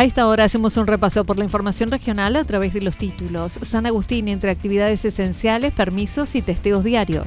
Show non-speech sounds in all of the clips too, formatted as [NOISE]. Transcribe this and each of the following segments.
A esta hora hacemos un repaso por la información regional a través de los títulos. San Agustín entre actividades esenciales, permisos y testeos diarios.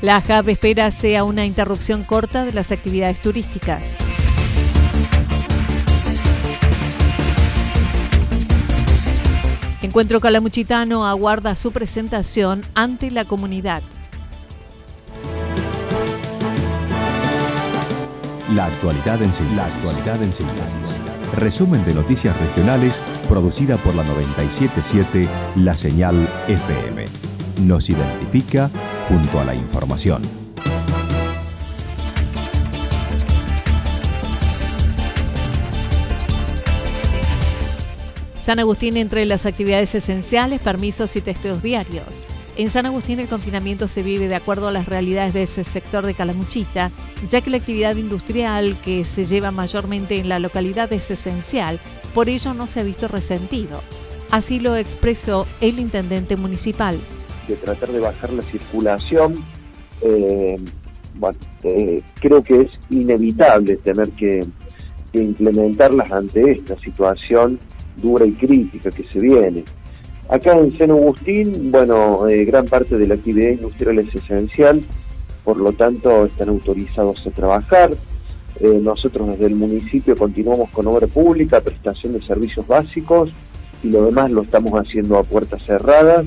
La JAB espera sea una interrupción corta de las actividades turísticas. Encuentro Calamuchitano aguarda su presentación ante la comunidad. La actualidad en síntesis. La actualidad en síntesis. Resumen de noticias regionales producida por la 977 La Señal FM. Nos identifica junto a la información. San Agustín entre las actividades esenciales, permisos y testeos diarios. En San Agustín el confinamiento se vive de acuerdo a las realidades de ese sector de Calamuchita, ya que la actividad industrial que se lleva mayormente en la localidad es esencial, por ello no se ha visto resentido. Así lo expresó el intendente municipal. De tratar de bajar la circulación, eh, bueno, eh, creo que es inevitable tener que, que implementarlas ante esta situación dura y crítica que se viene. Acá en San Agustín, bueno, eh, gran parte de la actividad industrial es esencial, por lo tanto están autorizados a trabajar. Eh, nosotros desde el municipio continuamos con obra pública, prestación de servicios básicos y lo demás lo estamos haciendo a puertas cerradas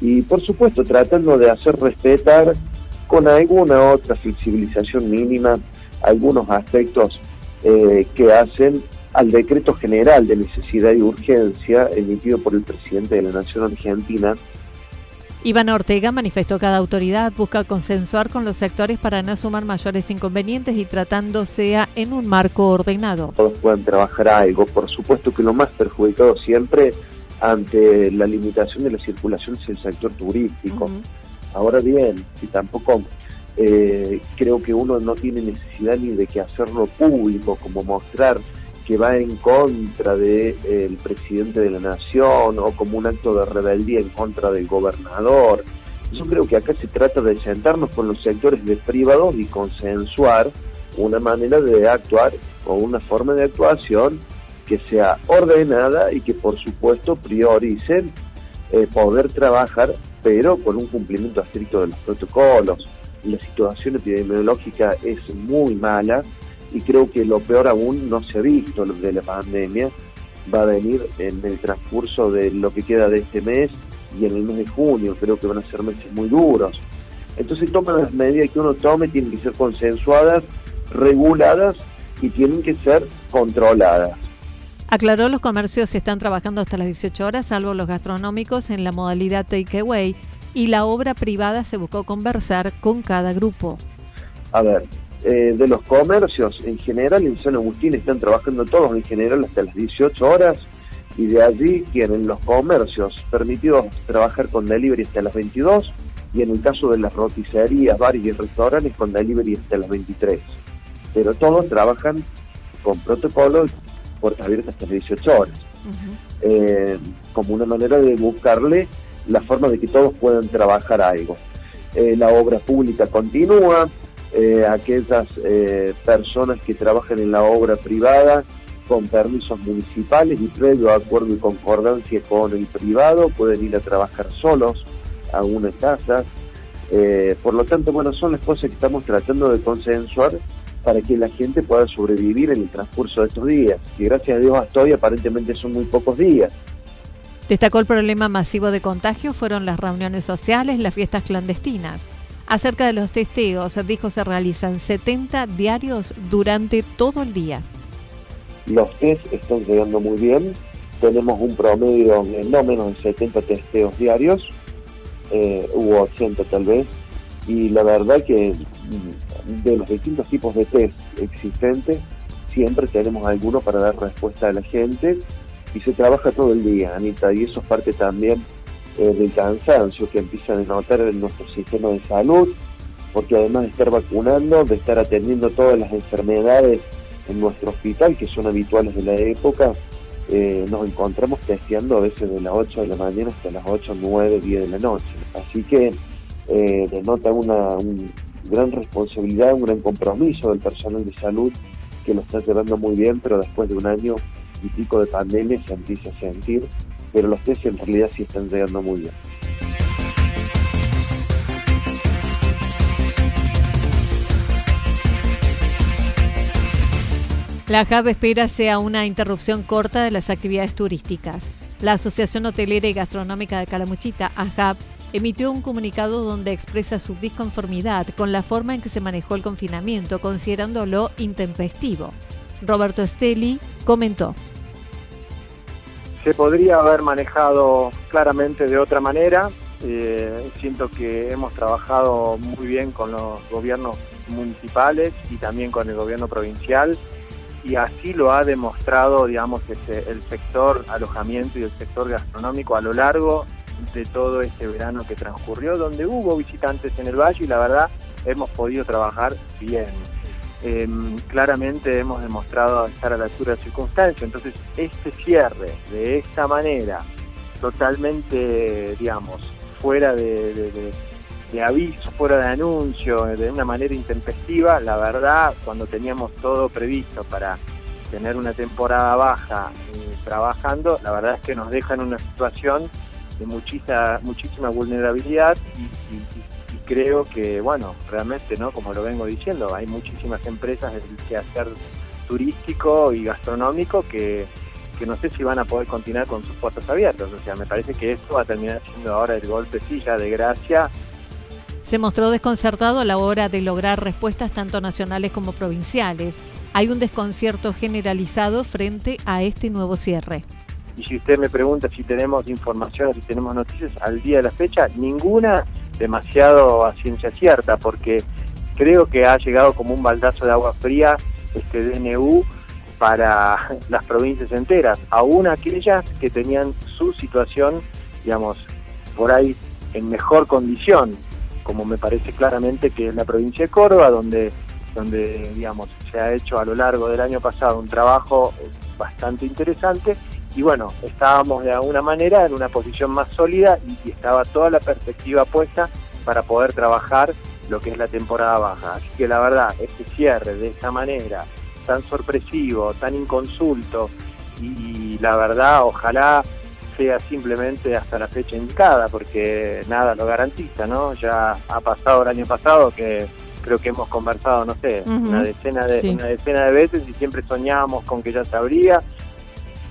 y por supuesto tratando de hacer respetar con alguna otra flexibilización mínima algunos aspectos eh, que hacen al decreto general de necesidad y urgencia emitido por el presidente de la Nación Argentina. Iván Ortega manifestó que cada autoridad busca consensuar con los sectores para no sumar mayores inconvenientes y tratando sea en un marco ordenado. Todos puedan trabajar algo, por supuesto que lo más perjudicado siempre ante la limitación de la circulación es el sector turístico. Ahora bien, si tampoco eh, creo que uno no tiene necesidad ni de que hacerlo público, como mostrar que va en contra del de, presidente de la nación o como un acto de rebeldía en contra del gobernador. Yo creo que acá se trata de sentarnos con los sectores privados y consensuar una manera de actuar o una forma de actuación que sea ordenada y que por supuesto priorice eh, poder trabajar pero con un cumplimiento estricto de los protocolos. La situación epidemiológica es muy mala, y creo que lo peor aún no se ha visto de la pandemia, va a venir en el transcurso de lo que queda de este mes y en el mes de junio, creo que van a ser meses muy duros. Entonces toman las medidas que uno tome, tienen que ser consensuadas, reguladas y tienen que ser controladas. Aclaró, los comercios están trabajando hasta las 18 horas, salvo los gastronómicos en la modalidad takeaway, y la obra privada se buscó conversar con cada grupo. A ver, eh, de los comercios en general en San Agustín están trabajando todos en general hasta las 18 horas y de allí tienen los comercios permitidos trabajar con delivery hasta las 22 y en el caso de las roticerías, bares y restaurantes con delivery hasta las 23. Pero todos trabajan con protocolo puertas abiertas hasta las 18 horas. Eh, como una manera de buscarle la forma de que todos puedan trabajar algo. Eh, la obra pública continúa, eh, aquellas personas que trabajan en la obra privada con permisos municipales y previo acuerdo y concordancia con el privado pueden ir a trabajar solos a una casa. por lo tanto, bueno, son las cosas que estamos tratando de consensuar para que la gente pueda sobrevivir en el transcurso de estos días. Y gracias a Dios hasta hoy aparentemente son muy pocos días. Destacó el problema masivo de contagio fueron las reuniones sociales, las fiestas clandestinas. Acerca de los testeos, dijo se realizan 70 diarios durante todo el día. Los test están llegando muy bien. Tenemos un promedio de no menos de 70 testeos diarios. Eh, hubo 80 tal vez. Y la verdad que de los distintos tipos de test existentes, siempre tenemos alguno para dar respuesta a la gente y se trabaja todo el día, Anita, y eso es parte también eh, del cansancio que empiezan a notar en nuestro sistema de salud, porque además de estar vacunando, de estar atendiendo todas las enfermedades en nuestro hospital, que son habituales de la época, eh, nos encontramos testeando a veces de las 8 de la mañana hasta las 8, 9, 10 de la noche. Así que eh, denota una, un, gran responsabilidad, un gran compromiso del personal de salud que lo está llevando muy bien, pero después de un año y pico de pandemia se empieza a sentir, pero los test en realidad sí están llegando muy bien. La JAB espera sea una interrupción corta de las actividades turísticas. La Asociación Hotelera y Gastronómica de Calamuchita, AJAB, emitió un comunicado donde expresa su disconformidad con la forma en que se manejó el confinamiento, considerándolo intempestivo. Roberto Esteli comentó. Se podría haber manejado claramente de otra manera. Eh, siento que hemos trabajado muy bien con los gobiernos municipales y también con el gobierno provincial y así lo ha demostrado, digamos, este, el sector alojamiento y el sector gastronómico a lo largo de todo este verano que transcurrió, donde hubo visitantes en el valle y la verdad hemos podido trabajar bien. Em, claramente hemos demostrado estar a la altura de circunstancias, entonces este cierre de esta manera, totalmente, digamos, fuera de, aviso, fuera de anuncio, de una manera intempestiva, la verdad, cuando teníamos todo previsto para tener una temporada baja eh, trabajando, la verdad es que nos deja en una situación de muchísima, muchísima vulnerabilidad y, creo que, bueno, realmente, ¿no? Como lo vengo diciendo, hay muchísimas empresas del quehacer turístico y gastronómico que, que no sé si van a poder continuar con sus puertas abiertas. O sea, me parece que esto va a terminar siendo ahora el golpe silla de gracia. Se mostró desconcertado a la hora de lograr respuestas tanto nacionales como provinciales. Hay un desconcierto generalizado frente a este nuevo cierre. Y si usted me pregunta si tenemos información, si tenemos noticias al día de la fecha, ninguna demasiado a ciencia cierta, porque creo que ha llegado como un baldazo de agua fría este DNU para [LAUGHS] las provincias enteras, aún aquellas que tenían su situación, digamos, por ahí en mejor condición, como me parece claramente que es la provincia de Córdoba, donde, donde digamos, se ha hecho a lo largo del año pasado un trabajo bastante interesante y bueno, estábamos de alguna manera en una posición más sólida y, estaba toda la perspectiva puesta para poder trabajar lo que es la temporada baja. Así que la verdad, este cierre de esta manera, tan sorpresivo, tan inconsulto, y, la verdad, ojalá sea simplemente hasta la fecha indicada, porque nada lo garantiza, ¿no? Ya ha pasado el año pasado que creo que hemos conversado, no sé, una decena de una decena de veces y siempre soñábamos con que ya se abría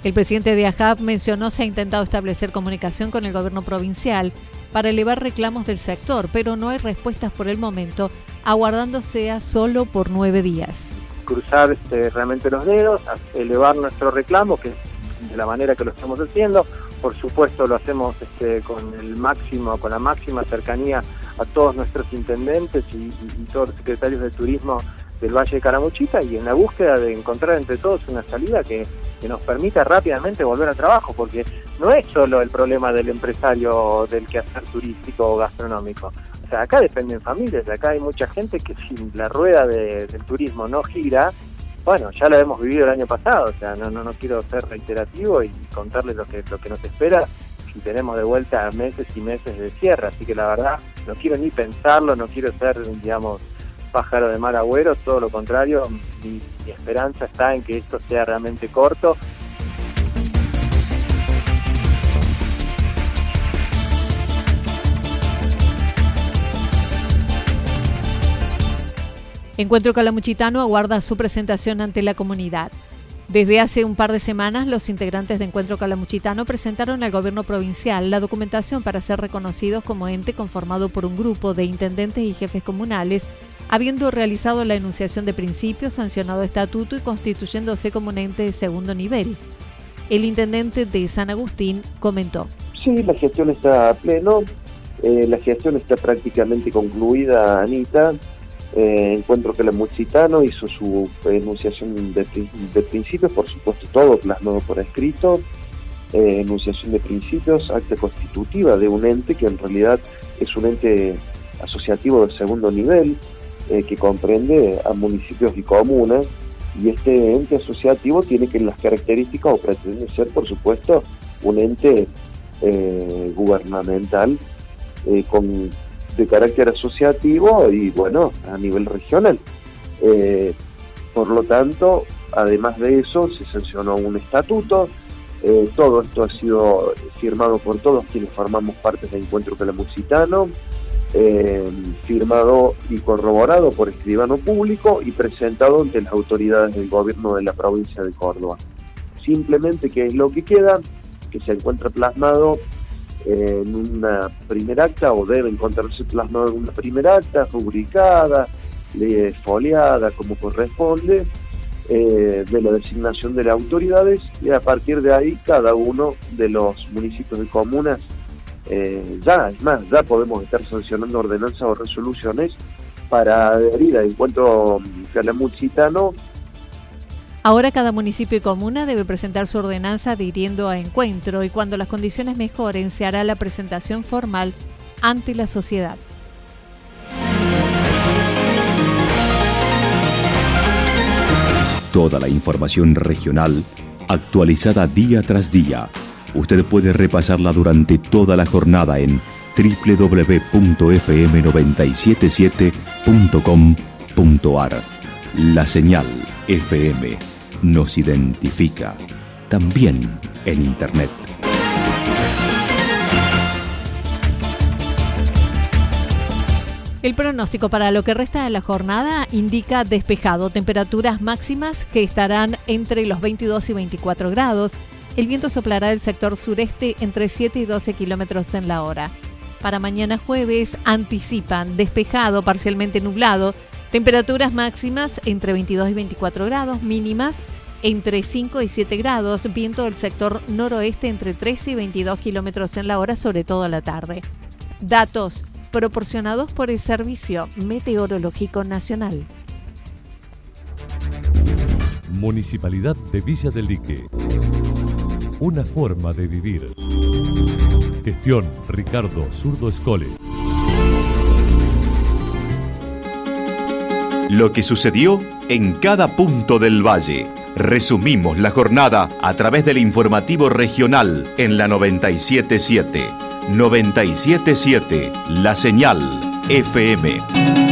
el presidente de AJAP mencionó se ha intentado establecer comunicación con el gobierno provincial para elevar reclamos del sector, pero no hay respuestas por el momento, aguardándose a solo por nueve días. Cruzar este, realmente los dedos, elevar nuestro reclamo, que de la manera que lo estamos haciendo, por supuesto lo hacemos este, con el máximo, con la máxima cercanía a todos nuestros intendentes y, todos los secretarios de turismo del Valle de Caramuchita y en la búsqueda de encontrar entre todos una salida que, nos permita rápidamente volver al trabajo, porque no es solo el problema del empresario del quehacer turístico o gastronómico. O sea, acá dependen familias, acá hay mucha gente que si la rueda del turismo no gira, bueno, ya lo hemos vivido el año pasado, o sea, no, no, no quiero ser reiterativo y contarles lo que, lo que nos espera si tenemos de vuelta meses y meses de cierre, así que la verdad no quiero ni pensarlo, no quiero ser, digamos, pájaro de mal agüero, todo lo contrario, mi, esperanza está en que esto sea realmente corto Encuentro Calamuchitano aguarda su presentación ante la comunidad. Desde hace un par de semanas, los integrantes de Encuentro Calamuchitano presentaron al gobierno provincial la documentación para ser reconocidos como ente conformado por un grupo de intendentes y jefes comunales habiendo realizado la enunciación de principios, sancionado estatuto y constituyéndose como un ente de segundo nivel. El intendente de San Agustín comentó. Sí, la gestión está a pleno, eh, la gestión está prácticamente concluida, Anita. Eh, encuentro que la Muchitano hizo su enunciación de, principios, por supuesto todo plasmado por escrito, eh, enunciación de principios, acta constitutiva de un ente que en realidad es un ente asociativo de segundo nivel, eh, que comprende a municipios y comunas, y este ente asociativo tiene que las características, o pretende ser, por supuesto, un ente eh, gubernamental eh, con, de carácter asociativo y, bueno, a nivel regional. por lo tanto, además de eso, se sancionó un estatuto, todo esto ha sido firmado por todos quienes formamos parte del Encuentro Calamucitano, eh, firmado y corroborado por escribano público y presentado ante las autoridades del gobierno de la provincia de Córdoba. Simplemente, ¿qué es lo que queda? Que se encuentra plasmado en una primera acta o debe encontrarse plasmado en una primera acta, rubricada, foliada como corresponde, eh, de la designación de las autoridades y a partir de ahí cada uno de los municipios y comunas eh, ya, es más, ya podemos estar sancionando ordenanzas o resoluciones para adherir al encuentro calamuchitano. Ahora cada municipio y comuna debe presentar su ordenanza adhiriendo a encuentro y cuando las condiciones mejoren se hará la presentación formal ante la sociedad. Toda la información regional actualizada día tras día Usted puede repasarla durante toda la jornada en www.fm977.com.ar. La señal FM nos identifica también en Internet. El pronóstico para lo que resta de la jornada indica despejado, temperaturas máximas que estarán entre los 22 y 24 grados, el viento soplará del sector sureste entre 7 y 12 kilómetros en la hora. Para mañana jueves anticipan despejado, parcialmente nublado, temperaturas máximas entre 22 y 24 grados, mínimas entre 5 y 7 grados, viento del sector noroeste entre 13 y 22 kilómetros en la hora, sobre todo a la tarde. Datos proporcionados por el Servicio Meteorológico Nacional. Municipalidad de Villa del Lique una forma de vivir. Gestión Ricardo Zurdo Escole. Lo que sucedió en cada punto del valle. Resumimos la jornada a través del informativo regional en la 977. 977 La Señal FM.